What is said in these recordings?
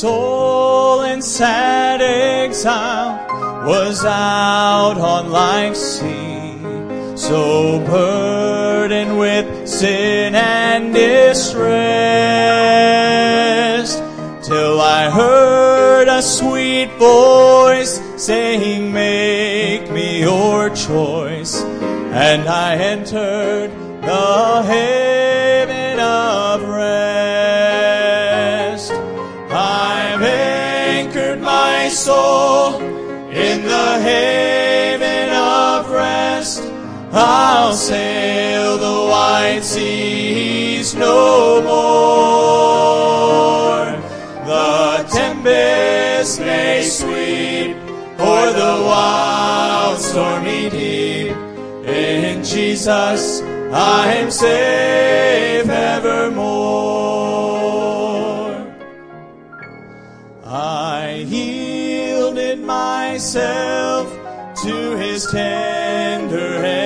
soul in sad exile was out on life's sea, so burdened with sin and distress, till I heard a sweet voice saying, Make me your choice, and I entered the haven Jesus I am safe evermore. I yielded myself to his tender embrace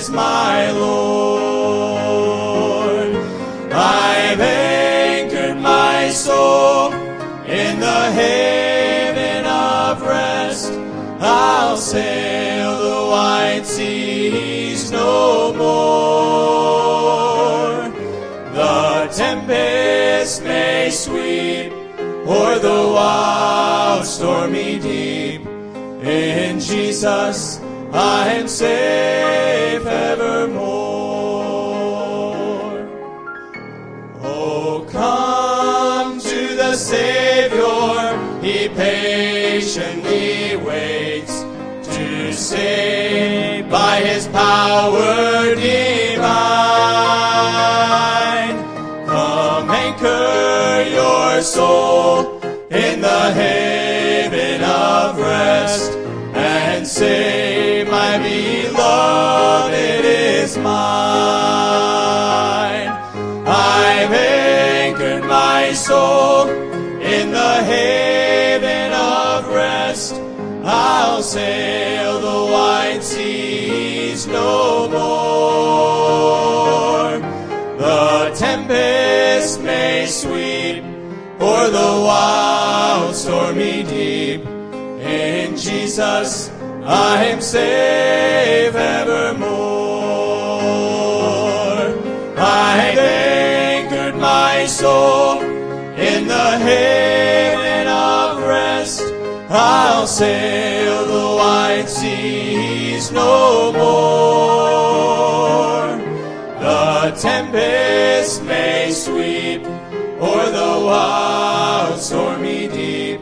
is my Lord. I've anchored my soul in the haven of rest. I'll sail the wide seas no more. The tempest may sweep o'er the wild stormy deep. In Jesus I am safe evermore. Oh, come to the Savior, He patiently waits to save by His power divine. Come anchor your soul in the haven of rest and say, sail the wide seas no more. The tempest may sweep o'er the wild stormy deep. In Jesus I am safe evermore. I've anchored my soul in the rest. I'll sail the wide seas no more. The tempest may sweep o'er the wild stormy deep.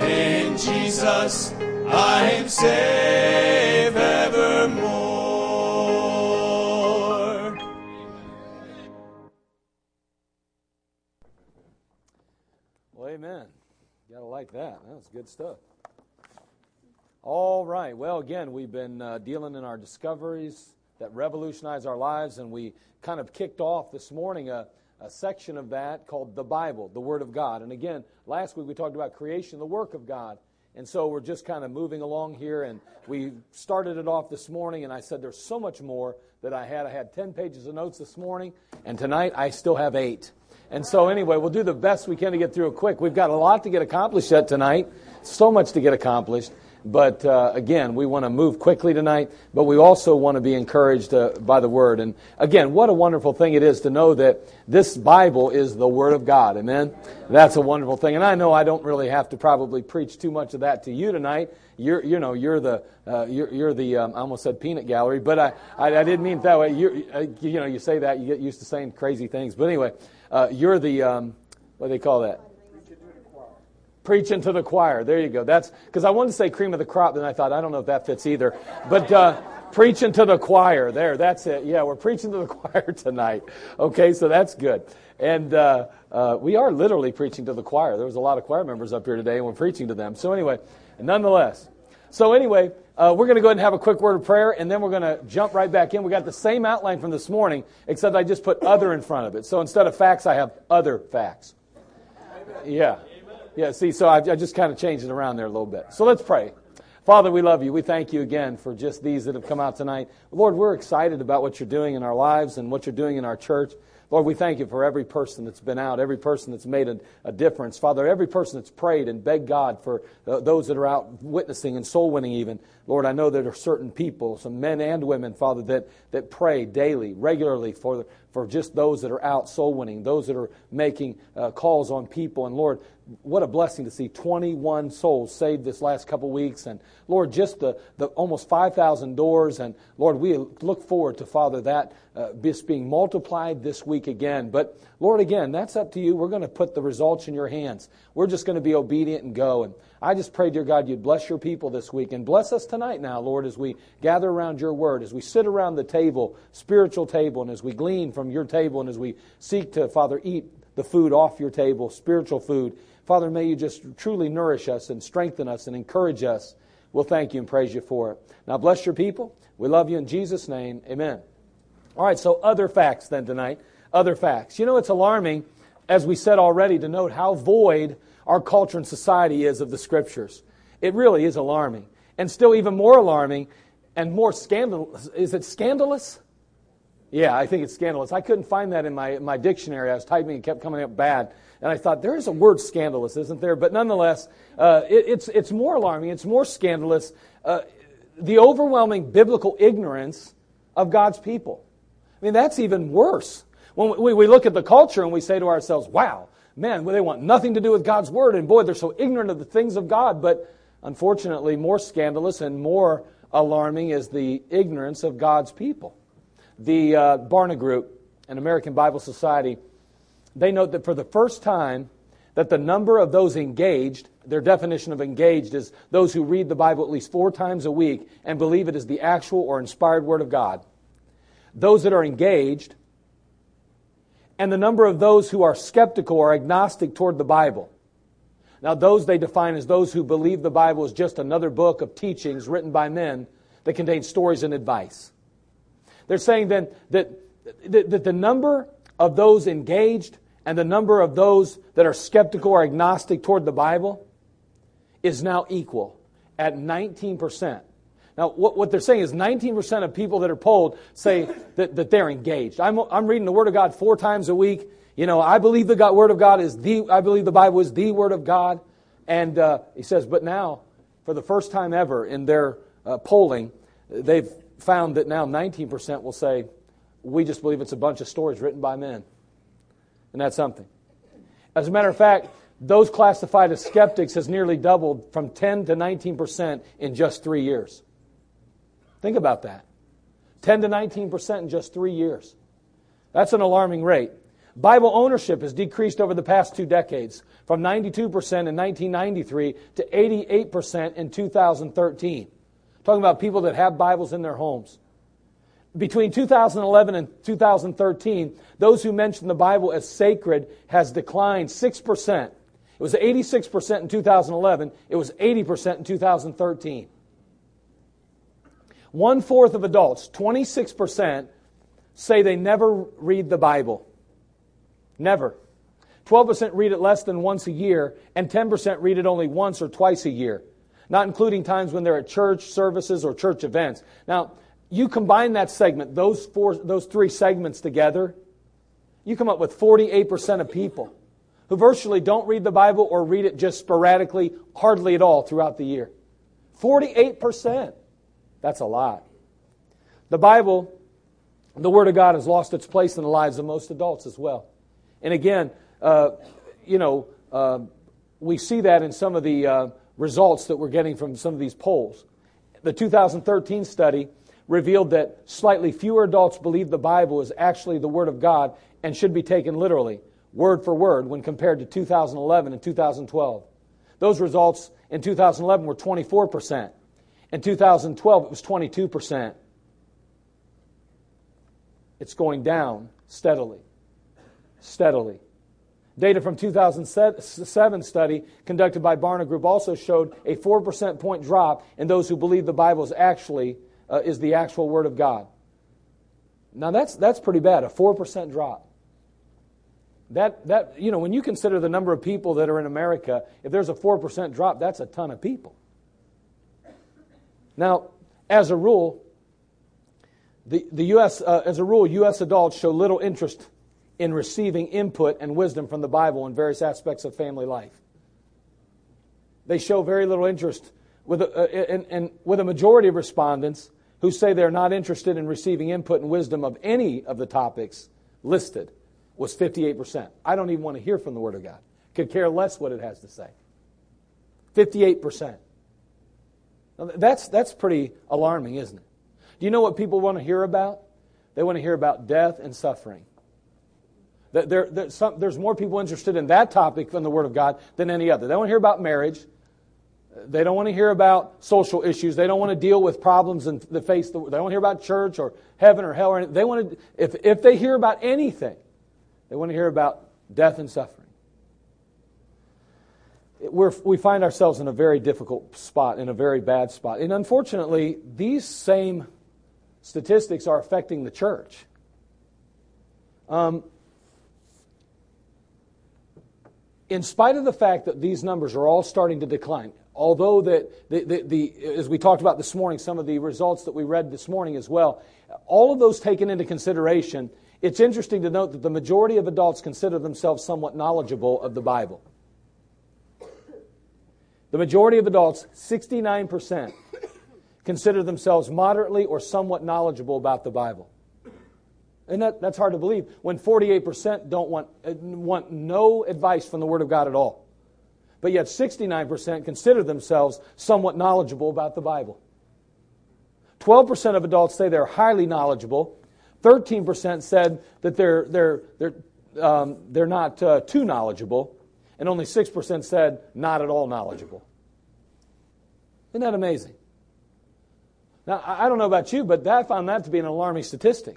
In Jesus I am safe like that. That was good stuff. All right. Well, again, we've been uh, dealing in our discoveries that revolutionize our lives, and we kind of kicked off this morning a, a section of that called the Bible, the Word of God. And again, last week we talked about creation, the work of God. And so we're just kind of moving along here, and we started it off this morning, and I said there's so much more that I had. I had 10 pages of notes this morning, and tonight I still have eight. And so, anyway, we'll do the best we can to get through it quick. We've got a lot to get accomplished yet tonight, so much to get accomplished. But uh, again, we want to move quickly tonight, but we also want to be encouraged uh, by the Word. And again, what a wonderful thing it is to know that this Bible is the Word of God. Amen? That's a wonderful thing. And I know I don't really have to probably preach too much of that to you tonight. You're, you know, you're the, uh, you're, you're the, um, I almost said peanut gallery, but I, I, I didn't mean it that way. you uh, you know, you say that, you get used to saying crazy things. But anyway, uh, you're the, um, what do they call that? Preaching to the choir. There you go. That's because I wanted to say cream of the crop, then I thought I don't know if that fits either. But uh, preaching to the choir. There, that's it. Yeah, we're preaching to the choir tonight. Okay, so that's good. And uh, uh, we are literally preaching to the choir. There was a lot of choir members up here today, and we're preaching to them. So anyway, nonetheless, So anyway, uh, we're going to go ahead and have a quick word of prayer, and then we're going to jump right back in. We got the same outline from this morning, except I just put other in front of it. So instead of facts, I have other facts. Yeah. Yeah, see, so I, I just kind of changed it around there a little bit. So let's pray. Father, we love you. We thank you again for just these that have come out tonight. Lord, we're excited about what you're doing in our lives and what you're doing in our church. Lord, we thank you for every person that's been out, every person that's made a, a difference. Father, every person that's prayed and begged God for uh, those that are out witnessing and soul winning, even. Lord, I know there are certain people, some men and women, Father, that, that pray daily, regularly for, for just those that are out soul winning, those that are making uh, calls on people. And Lord, what a blessing to see 21 souls saved this last couple weeks. And Lord, just the, the almost 5,000 doors. And Lord, we look forward to, Father, that uh, just being multiplied this week again. But Lord, again, that's up to you. We're going to put the results in your hands. We're just going to be obedient and go. And I just pray, dear God, you'd bless your people this week and bless us tonight now, Lord, as we gather around your word, as we sit around the table, spiritual table, and as we glean from your table, and as we seek to, Father, eat the food off your table, spiritual food. Father, may you just truly nourish us and strengthen us and encourage us. We'll thank you and praise you for it. Now, bless your people. We love you in Jesus' name. Amen. All right, so other facts then tonight. Other facts. You know, it's alarming, as we said already, to note how void our culture and society is of the scriptures. It really is alarming. And still, even more alarming and more scandalous. Is it scandalous? Yeah, I think it's scandalous. I couldn't find that in my, my dictionary. I was typing, it kept coming up bad. And I thought, there is a word scandalous, isn't there? But nonetheless, uh, it, it's, it's more alarming, it's more scandalous. Uh, the overwhelming biblical ignorance of God's people. I mean, that's even worse. When we, we look at the culture and we say to ourselves, wow, man, well, they want nothing to do with God's word, and boy, they're so ignorant of the things of God. But unfortunately, more scandalous and more alarming is the ignorance of God's people. The uh, Barna Group, an American Bible Society, they note that for the first time, that the number of those engaged, their definition of engaged is those who read the Bible at least four times a week and believe it is the actual or inspired Word of God. Those that are engaged, and the number of those who are skeptical or agnostic toward the Bible. Now, those they define as those who believe the Bible is just another book of teachings written by men that contain stories and advice. They're saying then that, that, that the number of those engaged and the number of those that are skeptical or agnostic toward the Bible is now equal at 19%. Now, what, what they're saying is 19% of people that are polled say that, that they're engaged. I'm, I'm reading the Word of God four times a week. You know, I believe the God, Word of God is the, I believe the Bible is the Word of God. And uh, he says, but now, for the first time ever in their uh, polling, they've found that now 19% will say, we just believe it's a bunch of stories written by men. And that's something. As a matter of fact, those classified as skeptics has nearly doubled from 10 to 19% in just three years. Think about that. 10 to 19% in just three years. That's an alarming rate. Bible ownership has decreased over the past two decades from 92% in 1993 to 88% in 2013. Talking about people that have Bibles in their homes. Between 2011 and 2013, those who mention the Bible as sacred has declined 6%. It was 86% in 2011. It was 80% in 2013. One fourth of adults, 26%, say they never read the Bible. Never. 12% read it less than once a year, and 10% read it only once or twice a year, not including times when they're at church services or church events. Now, you combine that segment, those, four, those three segments together, you come up with 48% of people who virtually don't read the Bible or read it just sporadically, hardly at all throughout the year. 48%. That's a lot. The Bible, the Word of God, has lost its place in the lives of most adults as well. And again, uh, you know, uh, we see that in some of the uh, results that we're getting from some of these polls. The 2013 study revealed that slightly fewer adults believe the Bible is actually the Word of God and should be taken literally, word for word, when compared to 2011 and 2012. Those results in 2011 were 24 percent. In 2012, it was 22%. It's going down steadily. Steadily. Data from 2007 study conducted by Barna Group also showed a 4% point drop in those who believe the Bible is actually uh, is the actual word of God. Now that's that's pretty bad, a 4% drop. That that you know, when you consider the number of people that are in America, if there's a 4% drop, that's a ton of people. Now, as a rule, the, the US, uh, as a rule, U.S. adults show little interest in receiving input and wisdom from the Bible in various aspects of family life. They show very little interest, with a, uh, in, in, with a majority of respondents who say they're not interested in receiving input and wisdom of any of the topics listed, was 58%. I don't even want to hear from the Word of God. Could care less what it has to say. 58%. That's, that's pretty alarming, isn't it? Do you know what people want to hear about? They want to hear about death and suffering. There, there, some, there's more people interested in that topic than the Word of God than any other. They want to hear about marriage. They don't want to hear about social issues. They don't want to deal with problems and the face. They don't want to hear about church or heaven or hell. Or anything. They want to, if, if they hear about anything, they want to hear about death and suffering. We're, we find ourselves in a very difficult spot, in a very bad spot. And unfortunately, these same statistics are affecting the church. Um, in spite of the fact that these numbers are all starting to decline, although that the, the, the, as we talked about this morning, some of the results that we read this morning as well, all of those taken into consideration, it's interesting to note that the majority of adults consider themselves somewhat knowledgeable of the Bible. The majority of adults, 69%, consider themselves moderately or somewhat knowledgeable about the Bible. And that, that's hard to believe when 48% don't want, want no advice from the Word of God at all. But yet 69% consider themselves somewhat knowledgeable about the Bible. 12% of adults say they're highly knowledgeable. 13% said that they're, they're, they're, um, they're not uh, too knowledgeable. And only 6% said not at all knowledgeable. Isn't that amazing? Now, I don't know about you, but I found that to be an alarming statistic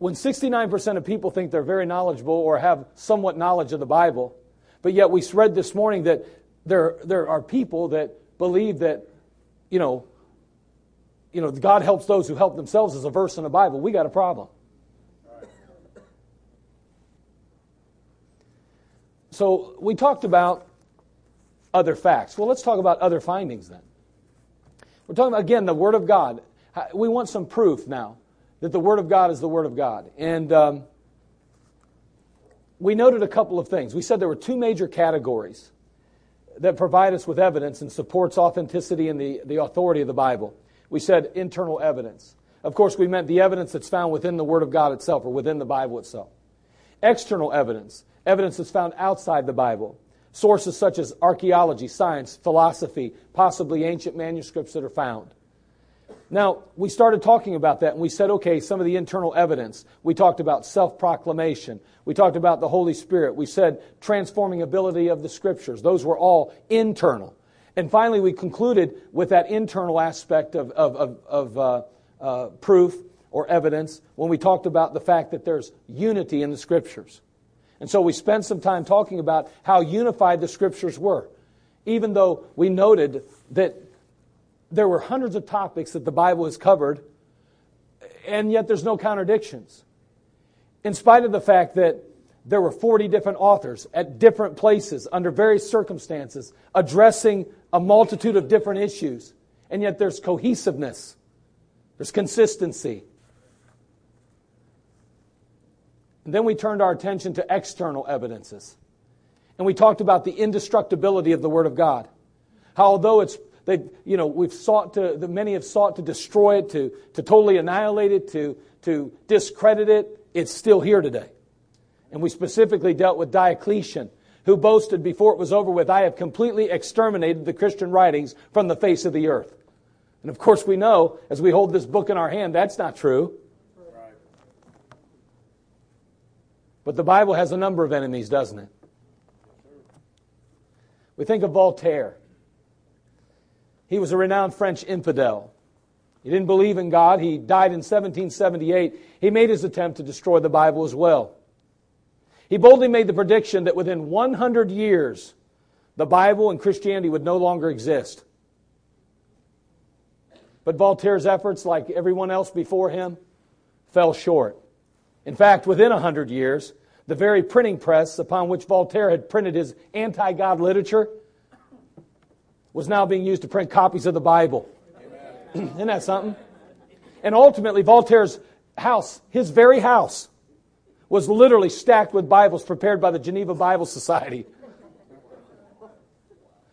when 69% of people think they're very knowledgeable or have somewhat knowledge of the Bible, but yet we read this morning that there, there are people that believe that, you know, you know, God helps those who help themselves is a verse in the Bible. We got a problem. So we talked about other facts. Well, let's talk about other findings then. We're talking about, again, the Word of God. We want some proof now that the Word of God is the Word of God. And um, we noted a couple of things. We said there were two major categories that provide us with evidence and supports authenticity and the, the authority of the Bible. We said internal evidence. Of course, we meant the evidence that's found within the Word of God itself or within the Bible itself. External evidence, evidence that's found outside the Bible. Sources such as archaeology, science, philosophy, possibly ancient manuscripts that are found. Now, we started talking about that and we said, okay, some of the internal evidence. We talked about self proclamation. We talked about the Holy Spirit. We said transforming ability of the Scriptures. Those were all internal. And finally, we concluded with that internal aspect of, of, of, of uh, uh, proof or evidence when we talked about the fact that there's unity in the Scriptures. And so we spent some time talking about how unified the Scriptures were, even though we noted that there were hundreds of topics that the Bible has covered, and yet there's no contradictions. In spite of the fact that there were 40 different authors at different places under various circumstances addressing a multitude of different issues, and yet there's cohesiveness, there's consistency. And then we turned our attention to external evidences. And we talked about the indestructibility of the Word of God. How, although it's they, you know, we've sought to, the many have sought to destroy it, to, to totally annihilate it, to, to discredit it. It's still here today. And we specifically dealt with Diocletian, who boasted before it was over with, I have completely exterminated the Christian writings from the face of the earth. And of course, we know, as we hold this book in our hand, that's not true. But the Bible has a number of enemies, doesn't it? We think of Voltaire. He was a renowned French infidel. He didn't believe in God. He died in 1778. He made his attempt to destroy the Bible as well. He boldly made the prediction that within 100 years, the Bible and Christianity would no longer exist. But Voltaire's efforts, like everyone else before him, fell short. In fact, within 100 years, the very printing press upon which Voltaire had printed his anti God literature was now being used to print copies of the Bible. Isn't that something? And ultimately, Voltaire's house, his very house, was literally stacked with Bibles prepared by the Geneva Bible Society.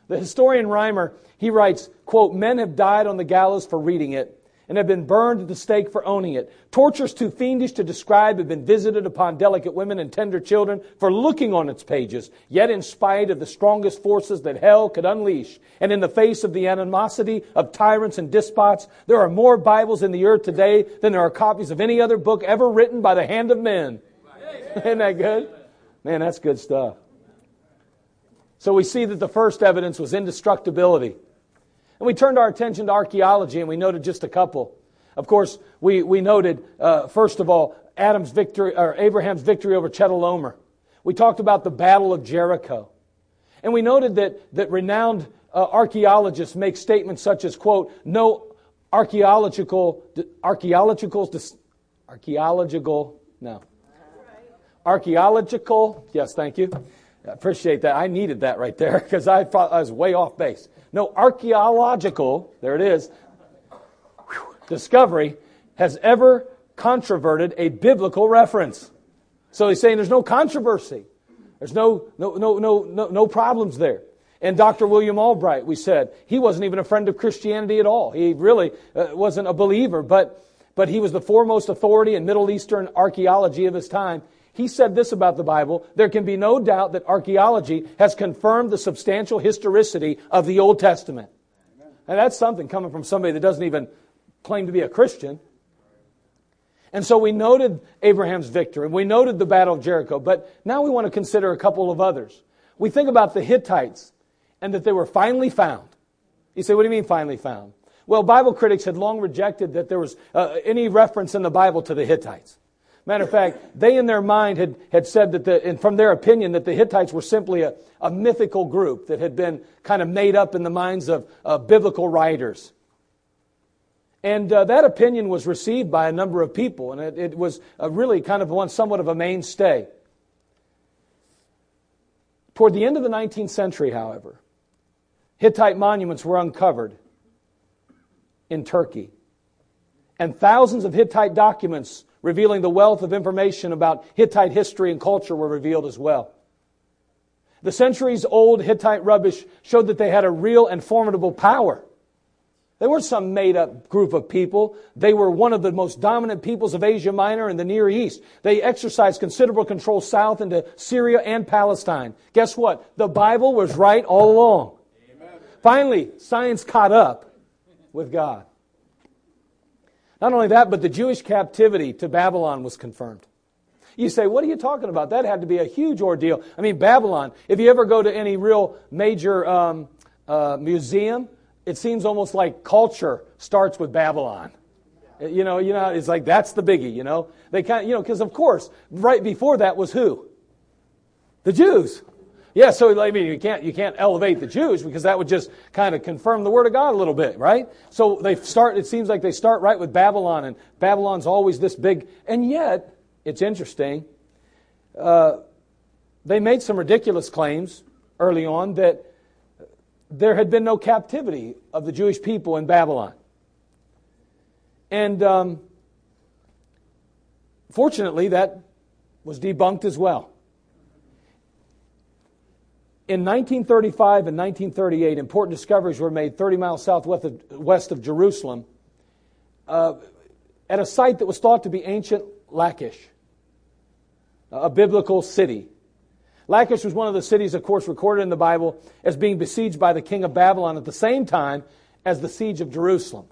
The historian Reimer, he writes, quote, men have died on the gallows for reading it and have been burned at the stake for owning it. Tortures too fiendish to describe have been visited upon delicate women and tender children for looking on its pages. Yet in spite of the strongest forces that hell could unleash, and in the face of the animosity of tyrants and despots, there are more Bibles in the earth today than there are copies of any other book ever written by the hand of men. Isn't that good? Man, that's good stuff. So we see that the first evidence was indestructibility. And we turned our attention to archaeology and we noted just a couple. Of course, we, we noted, uh, first of all, Adam's victory, or Abraham's victory over Chedorlaomer. We talked about the Battle of Jericho. And we noted that, that renowned uh, archaeologists make statements such as, quote, no archaeological, archaeological, archaeological, no, Archaeological, yes, thank you. I appreciate that. I needed that right there because I I was way off base. No, archaeological, there it is, whew, discovery has ever controverted a biblical reference. So he's saying there's no controversy. There's no, no, no, no, no, no problems there. And Dr. William Albright, we said, he wasn't even a friend of Christianity at all. He really uh, wasn't a believer, but, but he was the foremost authority in Middle Eastern archaeology of his time he said this about the Bible there can be no doubt that archaeology has confirmed the substantial historicity of the Old Testament. And that's something coming from somebody that doesn't even claim to be a Christian. And so we noted Abraham's victory, and we noted the Battle of Jericho, but now we want to consider a couple of others. We think about the Hittites and that they were finally found. You say, what do you mean finally found? Well, Bible critics had long rejected that there was uh, any reference in the Bible to the Hittites. Matter of fact, they in their mind had, had said that, the, and from their opinion, that the Hittites were simply a, a mythical group that had been kind of made up in the minds of uh, biblical writers. And uh, that opinion was received by a number of people, and it, it was really kind of one somewhat of a mainstay. Toward the end of the 19th century, however, Hittite monuments were uncovered in Turkey. And thousands of Hittite documents revealing the wealth of information about Hittite history and culture were revealed as well. The centuries old Hittite rubbish showed that they had a real and formidable power. They weren't some made up group of people. They were one of the most dominant peoples of Asia Minor and the Near East. They exercised considerable control south into Syria and Palestine. Guess what? The Bible was right all along. Amen. Finally, science caught up with God. Not only that, but the Jewish captivity to Babylon was confirmed. You say, what are you talking about? That had to be a huge ordeal. I mean, Babylon, if you ever go to any real major um, uh, museum, it seems almost like culture starts with Babylon. You know, you know, it's like that's the biggie, you know. They kind of, you know, because of course, right before that was who? The Jews. Yeah, so I mean, you can't you can't elevate the Jews because that would just kind of confirm the word of God a little bit, right? So they start. It seems like they start right with Babylon, and Babylon's always this big. And yet, it's interesting. Uh, they made some ridiculous claims early on that there had been no captivity of the Jewish people in Babylon, and um, fortunately, that was debunked as well. In 1935 and 1938, important discoveries were made 30 miles southwest of, west of Jerusalem uh, at a site that was thought to be ancient Lachish, a biblical city. Lachish was one of the cities, of course, recorded in the Bible as being besieged by the king of Babylon at the same time as the siege of Jerusalem.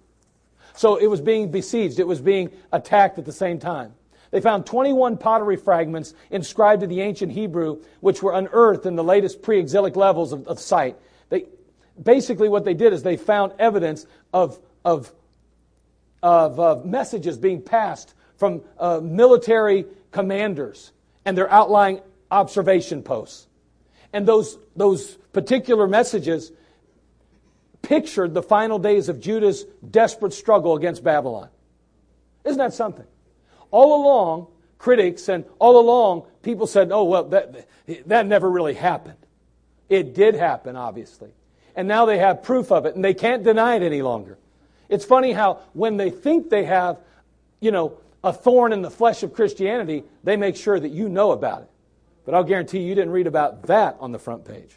So it was being besieged, it was being attacked at the same time. They found 21 pottery fragments inscribed in the ancient Hebrew, which were unearthed in the latest pre exilic levels of, of site. They, basically, what they did is they found evidence of, of, of, of messages being passed from uh, military commanders and their outlying observation posts. And those, those particular messages pictured the final days of Judah's desperate struggle against Babylon. Isn't that something? All along, critics and all along, people said, oh, well, that, that never really happened. It did happen, obviously. And now they have proof of it, and they can't deny it any longer. It's funny how when they think they have, you know, a thorn in the flesh of Christianity, they make sure that you know about it. But I'll guarantee you, you didn't read about that on the front page.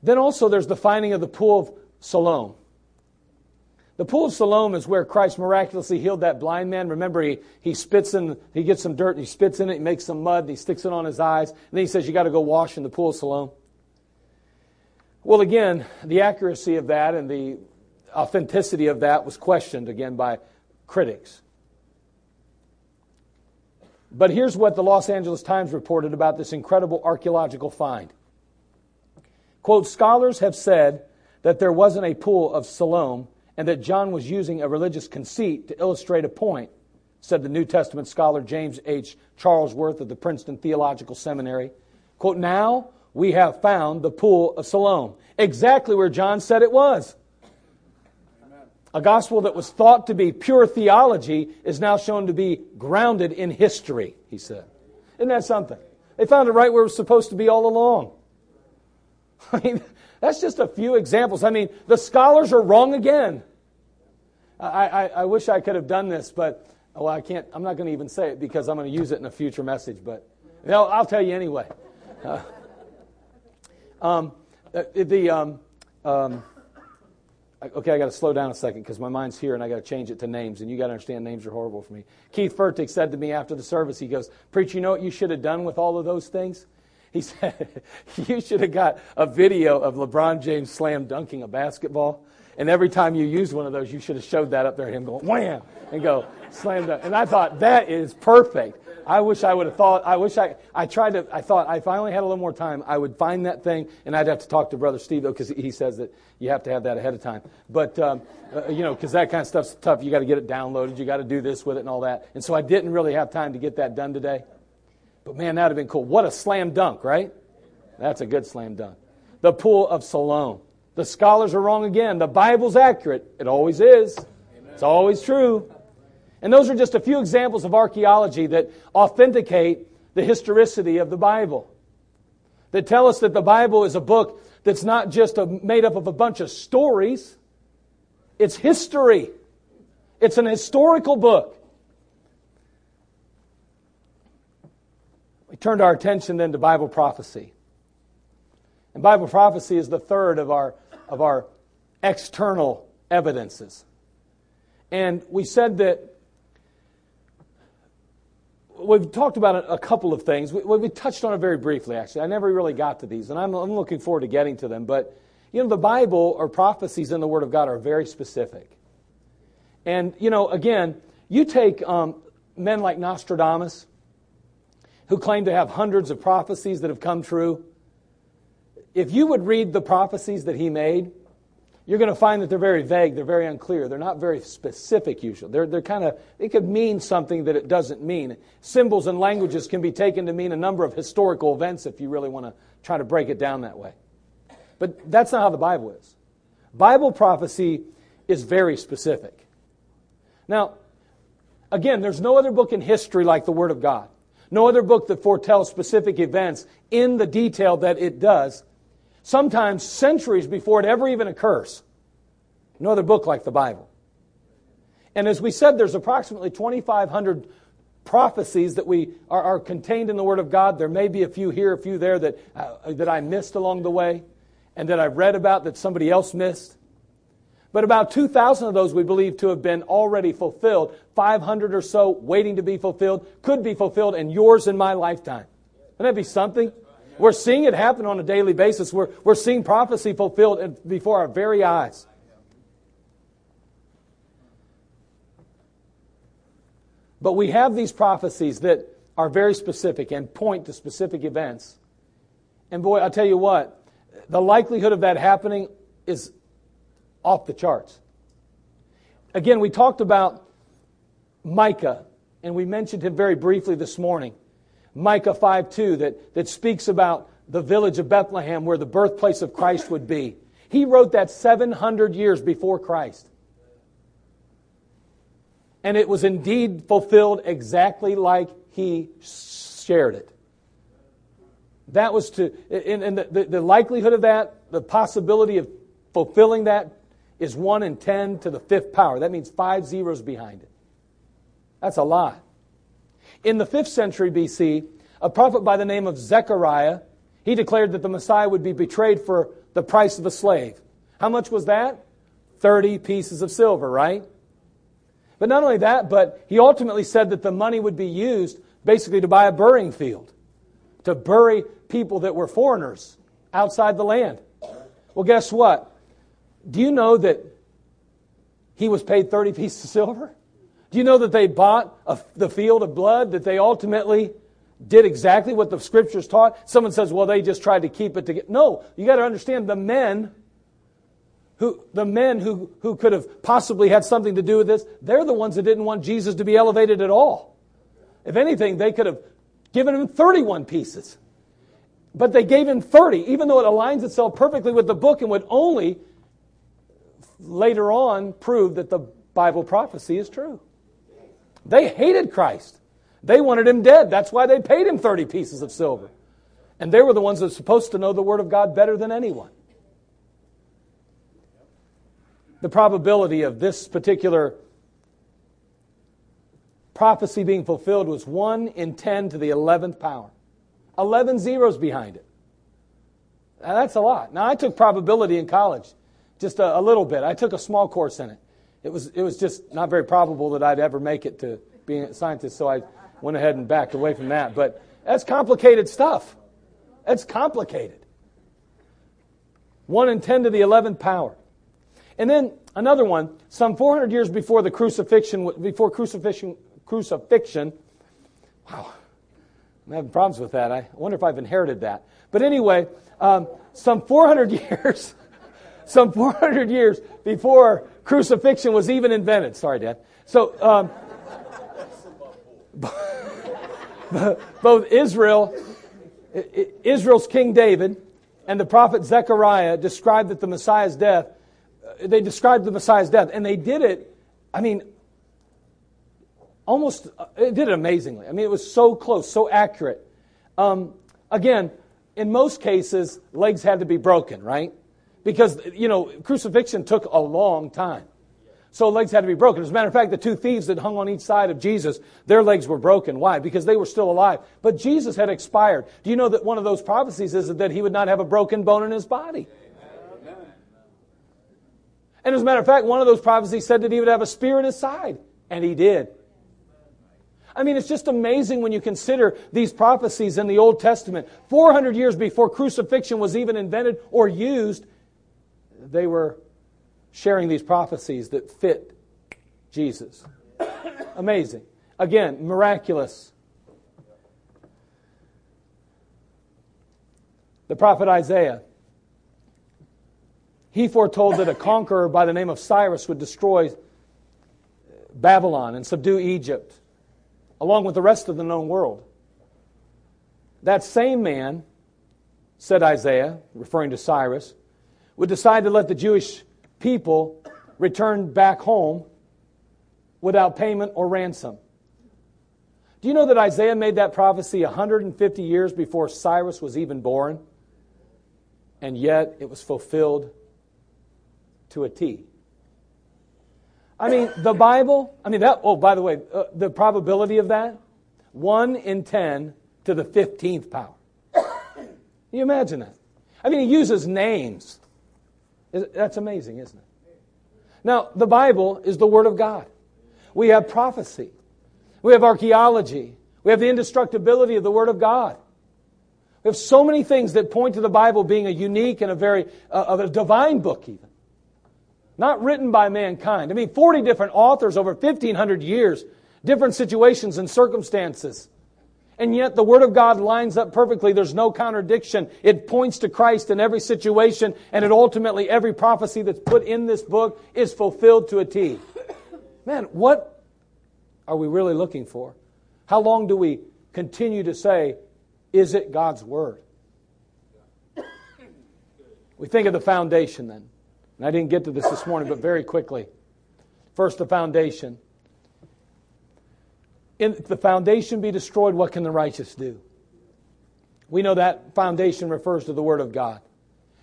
Then also there's the finding of the pool of Siloam. The pool of Siloam is where Christ miraculously healed that blind man. Remember, he, he spits in, he gets some dirt and he spits in it, he makes some mud, and he sticks it on his eyes, and then he says, You got to go wash in the pool of Siloam. Well, again, the accuracy of that and the authenticity of that was questioned again by critics. But here's what the Los Angeles Times reported about this incredible archaeological find. Quote, scholars have said that there wasn't a pool of Siloam and that John was using a religious conceit to illustrate a point, said the New Testament scholar James H. Charlesworth of the Princeton Theological Seminary. Quote, now we have found the pool of Siloam, exactly where John said it was. A gospel that was thought to be pure theology is now shown to be grounded in history, he said. Isn't that something? They found it right where it was supposed to be all along. I mean, that's just a few examples. I mean, the scholars are wrong again. I, I, I wish I could have done this, but well, I can't. I'm not going to even say it because I'm going to use it in a future message. But you know, I'll tell you anyway. Uh, um, uh, the um, um, okay, I got to slow down a second because my mind's here and I got to change it to names. And you got to understand names are horrible for me. Keith Furtick said to me after the service, he goes, "Preach, you know what you should have done with all of those things? He said, You should have got a video of LeBron James slam dunking a basketball. And every time you use one of those, you should have showed that up there, him going wham, and go slam dunk. And I thought, that is perfect. I wish I would have thought, I wish I, I tried to, I thought if I only had a little more time, I would find that thing, and I'd have to talk to Brother Steve, though, because he says that you have to have that ahead of time. But, um, uh, you know, because that kind of stuff's tough. You got to get it downloaded, you got to do this with it and all that. And so I didn't really have time to get that done today. But man, that would have been cool. What a slam dunk, right? That's a good slam dunk. The pool of Siloam. The scholars are wrong again. The Bible's accurate. It always is. It's always true. And those are just a few examples of archaeology that authenticate the historicity of the Bible. That tell us that the Bible is a book that's not just a, made up of a bunch of stories, it's history. It's an historical book. We turned our attention then to Bible prophecy. And Bible prophecy is the third of our, of our external evidences. And we said that we've talked about a, couple of things. We, we, touched on it very briefly, actually. I never really got to these, and I'm, I'm looking forward to getting to them. But, you know, the Bible or prophecies in the Word of God are very specific. And, you know, again, you take um, men like Nostradamus, who claim to have hundreds of prophecies that have come true. If you would read the prophecies that he made, you're going to find that they're very vague, they're very unclear, they're not very specific usually. They're, they're kind of, it could mean something that it doesn't mean. Symbols and languages can be taken to mean a number of historical events if you really want to try to break it down that way. But that's not how the Bible is. Bible prophecy is very specific. Now, again, there's no other book in history like the Word of God. No other book that foretells specific events in the detail that it does, sometimes centuries before it ever even occurs. No other book like the Bible. And as we said, there's approximately 2,500 prophecies that we are, are, contained in the Word of God. There may be a few here, a few there that, uh, that I missed along the way and that I've read about that somebody else missed. But about 2,000 of those we believe to have been already fulfilled. 500 or so waiting to be fulfilled, could be fulfilled in yours and my lifetime. Wouldn't that be something? We're seeing it happen on a daily basis. We're, we're seeing prophecy fulfilled before our very eyes. But we have these prophecies that are very specific and point to specific events. And boy, I'll tell you what, the likelihood of that happening is off the charts. Again, we talked about Micah and we mentioned him very briefly this morning. Micah 5 2, that, that speaks about the village of Bethlehem where the birthplace of Christ would be. He wrote that 700 years before Christ. And it was indeed fulfilled exactly like he shared it. That was to, and, the, the, the likelihood of that, the possibility of fulfilling that is 1 in 10 to the fifth power. That means five zeros behind it. That's a lot. In the 5th century BC, a prophet by the name of Zechariah, he declared that the Messiah would be betrayed for the price of a slave. How much was that? 30 pieces of silver, right? But not only that, but he ultimately said that the money would be used basically to buy a burying field, to bury people that were foreigners outside the land. Well, guess what? Do you know that he was paid 30 pieces of silver? Do you know that they bought a, the field of blood, that they ultimately did exactly what the scriptures taught? Someone says, well, they just tried to keep it together. No, you got to understand the men who, the men who, who could have possibly had something to do with this, they're the ones that didn't want Jesus to be elevated at all. If anything, they could have given him 31 pieces. But they gave him 30, even though it aligns itself perfectly with the book and would only later on prove that the Bible prophecy is true. They hated Christ. They wanted him dead. That's why they paid him 30 pieces of silver. And they were the ones that were supposed to know the Word of God better than anyone. The probability of this particular prophecy being fulfilled was 1 in 10 to the 11th power. 11 zeros behind it. Now, that's a lot. Now, I took probability in college, just a, a, little bit. I took a small course in it. It was, it was just not very probable that I'd ever make it to being a scientist, so I went ahead and backed away from that. But that's complicated stuff. That's complicated. 1 in 10 to the 11th power. And then another one, some 400 years before the crucifixion, before crucifixion, crucifixion. Wow, I'm having problems with that. I wonder if I've inherited that. But anyway, um, some 400 years, some 400 years before crucifixion was even invented. Sorry, Dad. So, um, both Israel, Israel's King David, and the prophet Zechariah described that the Messiah's death. Uh, they described the Messiah's death, and they did it. I mean, almost, it did it amazingly. I mean, it was so close, so accurate. Um, again, in most cases, legs had to be broken, right? Because, you know, crucifixion took a long time. So legs had to be broken. As a matter of fact, the two thieves that hung on each side of Jesus, their legs were broken. Why? Because they were still alive. But Jesus had expired. Do you know that one of those prophecies is that he would not have a broken bone in his body? And as a matter of fact, one of those prophecies said that he would have a spear in his side. And he did. I mean, it's just amazing when you consider these prophecies in the Old Testament. 400 years before crucifixion was even invented or used, they were sharing these prophecies that fit Jesus. Amazing. Again, miraculous. The prophet Isaiah. He foretold that a conqueror by the name of Cyrus would destroy Babylon and subdue Egypt along with the rest of the known world. That same man, said Isaiah, referring to Cyrus, would decide to let the Jewish people return back home without payment or ransom. Do you know that Isaiah made that prophecy 150 years before Cyrus was even born? And yet it was fulfilled to a T. I mean, the Bible, I mean, that, oh, by the way, uh, the probability of that, 1 in 10 to the 15th power. Can you imagine that? I mean, he uses names. That's amazing, isn't it? Now, the Bible is the Word of God. We have prophecy. We have archaeology. We have the indestructibility of the Word of God. We have so many things that point to the Bible being a unique and a very, uh, a divine book even. Not written by mankind. I mean, 40 different authors over 1,500 years, different situations and circumstances. And yet the Word of God lines up perfectly. There's no contradiction. It points to Christ in every situation, and it ultimately, every prophecy that's put in this book is fulfilled to a T. Man, what, are we really looking for? How long do we continue to say, is it God's Word? We think of the foundation then. And I didn't get to this this morning, but very quickly. First, the foundation. If the foundation be destroyed, what can the righteous do? We know that foundation refers to the Word of God.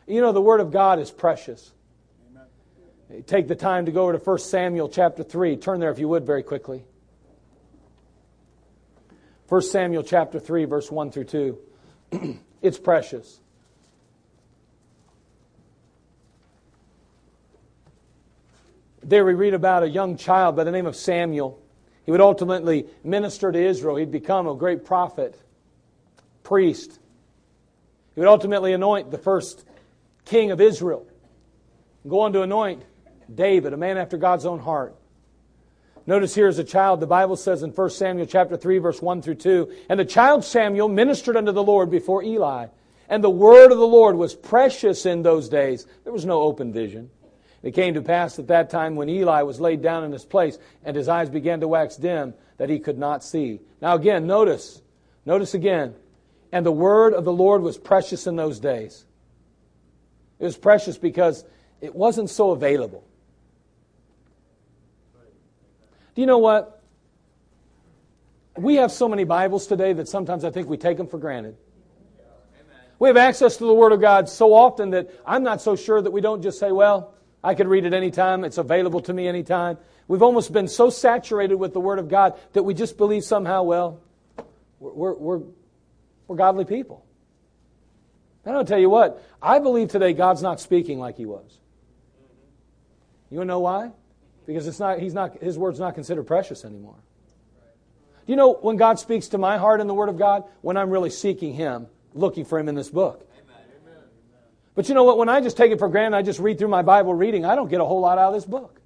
You know, the Word of God is precious. Amen. Take the time to go over to 1 Samuel chapter 3. Turn there if you would very quickly. 1 Samuel chapter 3, verse 1 through 2. it's precious. There we read about a young child by the name of Samuel. He would ultimately minister to Israel. He'd become a great prophet, priest. He would ultimately anoint the first king of Israel. Go on to anoint David, a man after God's own heart. Notice here as a child, the Bible says in 1 Samuel chapter 3, verse 1 through 2, and the child Samuel ministered unto the Lord before Eli. And the word of the Lord was precious in those days. There was no open vision. It came to pass at that time when Eli was laid down in his place and his eyes began to wax dim that he could not see. Now again, notice, notice again, and the word of the Lord was precious in those days. It was precious because it wasn't so available. Do you know what? We have so many Bibles today that sometimes I think we take them for granted. We have access to the Word of God so often that I'm not so sure that we don't just say, well, I could read it anytime. It's available to me anytime. We've almost been so saturated with the Word of God that we just believe somehow, well, we're, we're, we're godly people. And I'll tell you what, I believe today God's not speaking like He was. You know why? Because it's not, he's not, His Word's not considered precious anymore. Do you know when God speaks to my heart in the Word of God? When I'm really seeking Him, looking for Him in this book. But you know what? When I just take it for granted, I just read through my Bible reading, I don't get a whole lot out of this book.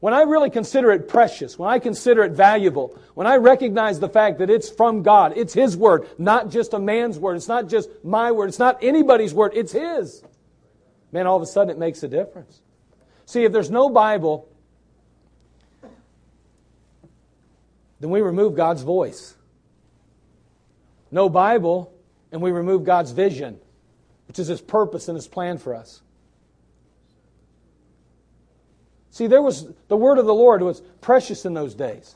When I really consider it precious, when I consider it valuable, when I recognize the fact that it's from God, it's His Word, not just a man's Word, it's not just my Word, it's not anybody's Word, it's His. Man, all of a sudden it makes a difference. See, if there's no Bible, then we remove God's voice. No Bible, and we remove God's vision which is His purpose and His plan for us. See, there was the word of the Lord was precious in those days.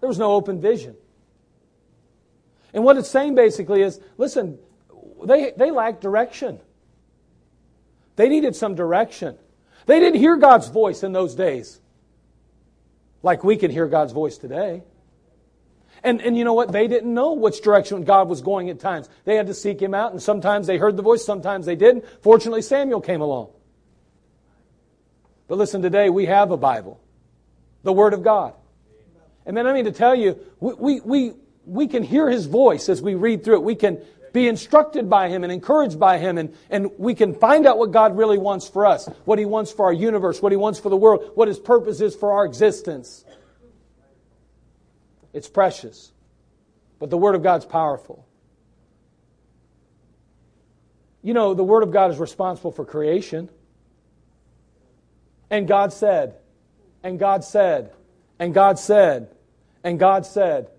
There was no open vision. And what it's saying basically is listen, they, they lacked direction. They needed some direction. They didn't hear God's voice in those days like we can hear God's voice today. And, and you know what? They didn't know which direction God was going at times. They had to seek Him out, and sometimes they heard the voice, sometimes they didn't. Fortunately, Samuel came along. But listen, today we have a Bible, the Word of God. And then I mean to tell you, we, we, we, can hear His voice as we read through it. We can be instructed by Him and encouraged by Him, and, and we can find out what God really wants for us, what He wants for our universe, what He wants for the world, what His purpose is for our existence. It's precious. But the Word of God's powerful. You know, the Word of God is responsible for creation. And God said, and God said, and God said, and God said.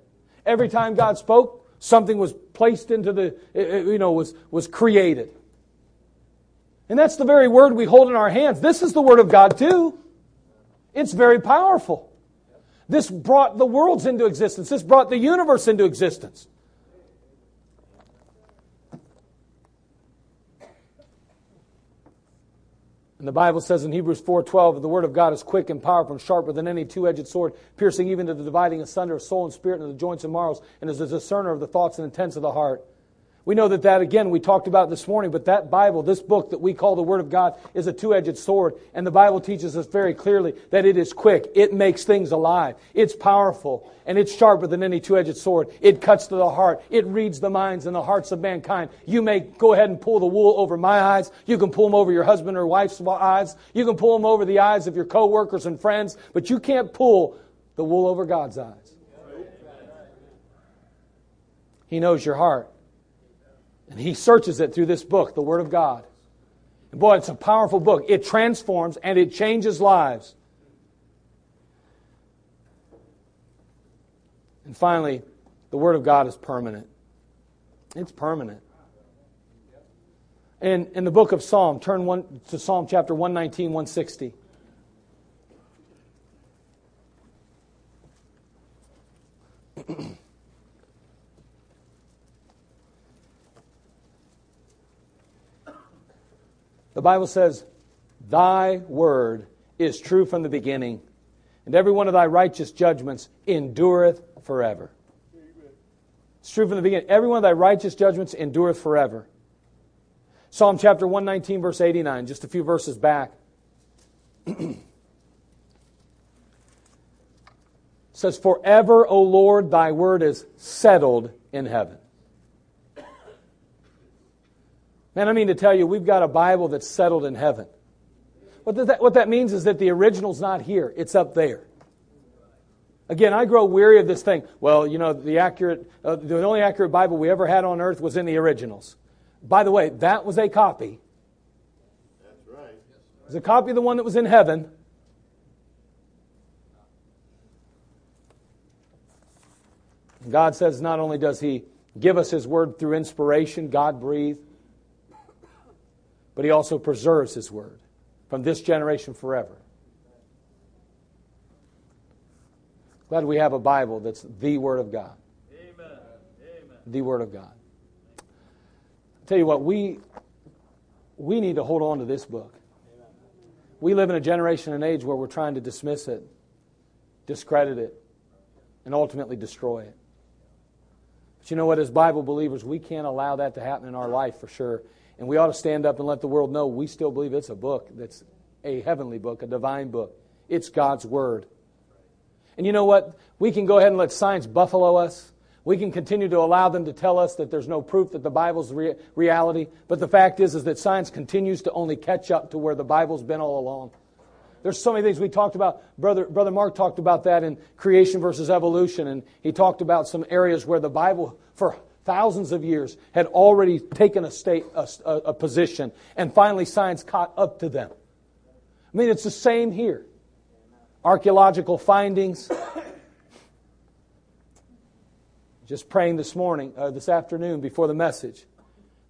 Every time God spoke, something was placed into the, you know, was, was created. And that's the very word we hold in our hands. This is the Word of God, too. It's very powerful. This brought the worlds into existence. This brought the universe into existence. And the Bible says in Hebrews 4:12, the word of God is quick and powerful and sharper than any two-edged sword, piercing even to the dividing asunder of soul and spirit and the joints and marrows, and is a discerner of the thoughts and intents of the heart. We know that that, again, we talked about this morning, but that Bible, this book that we call the Word of God, is a two edged sword. And the Bible teaches us very clearly that it is quick. It makes things alive. It's powerful. And it's sharper than any two edged sword. It cuts to the heart. It reads the minds and the hearts of mankind. You may go ahead and pull the wool over my eyes. You can pull them over your husband or wife's eyes. You can pull them over the eyes of your coworkers and friends. But you can't pull the wool over God's eyes. He knows your heart. And he searches it through this book, the Word of God. And boy, it's a powerful book. It transforms and it changes lives. And finally, the Word of God is permanent. It's permanent. And in the book of Psalm, turn one, to Psalm chapter 119, 160. Bible says, Thy word is true from the beginning, and every one of thy righteous judgments endureth forever. It's true from the beginning. Every one of thy righteous judgments endureth forever. Psalm chapter 119, verse 89, just a few verses back. says, Forever, O Lord, thy word is settled in heaven. Man, I mean to tell you, we've got a Bible that's settled in heaven. What that, what that means is that the original's not here, it's up there. Again, I grow weary of this thing. Well, you know, the accurate, uh, the only accurate Bible we ever had on earth was in the originals. By the way, that was a copy. That's right. It was a copy of the one that was in heaven. God says not only does He give us His Word through inspiration, God breathed, but He also preserves His Word from this generation forever. Glad we have a Bible that's the Word of God. Amen. Amen. The Word of God. I'll tell you what, we, we need to hold on to this book. We live in a generation and age where we're trying to dismiss it, discredit it, and ultimately destroy it. But you know what, as Bible believers, we can't allow that to happen in our life for sure. And we ought to stand up and let the world know we still believe it's a book that's a heavenly book, a divine book. It's God's Word. And you know what? We can go ahead and let science buffalo us. We can continue to allow them to tell us that there's no proof that the Bible's re- reality. But the fact is, is that science continues to only catch up to where the Bible's been all along. There's so many things we talked about. Brother, Brother Mark talked about that in creation versus evolution, and he talked about some areas where the Bible, for thousands of years, had already taken a state, a, a position, and finally science caught up to them. I mean, it's the same here. Archaeological findings. Just praying this morning, uh, this afternoon before the message.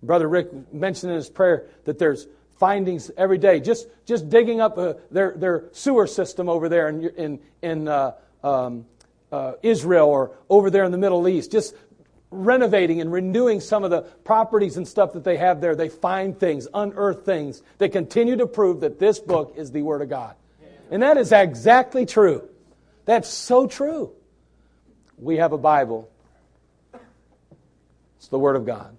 Brother Rick mentioned in his prayer that there's findings every day. Just, just digging up uh, their, their sewer system over there in, in, in uh, um, uh, Israel or over there in the Middle East. Just renovating and renewing some of the properties and stuff that they have there, they find things, unearth things that continue to prove that this book is the Word of God. And that is exactly true. That's so true. We have a Bible, it's the Word of God.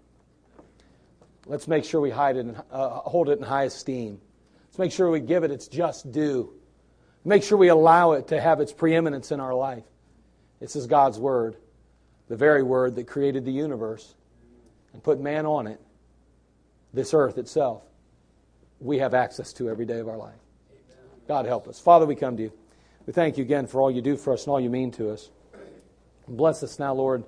Let's make sure we hide it and, uh, hold it in high esteem. Let's make sure we give it its just due. Make sure we allow it to have its preeminence in our life. This is God's Word the very word that created the universe and put man on it, this earth itself, we have access to every day of our life. God help us. Father, we come to you. We thank you again for all you do for us and all you mean to us. Bless us now, Lord,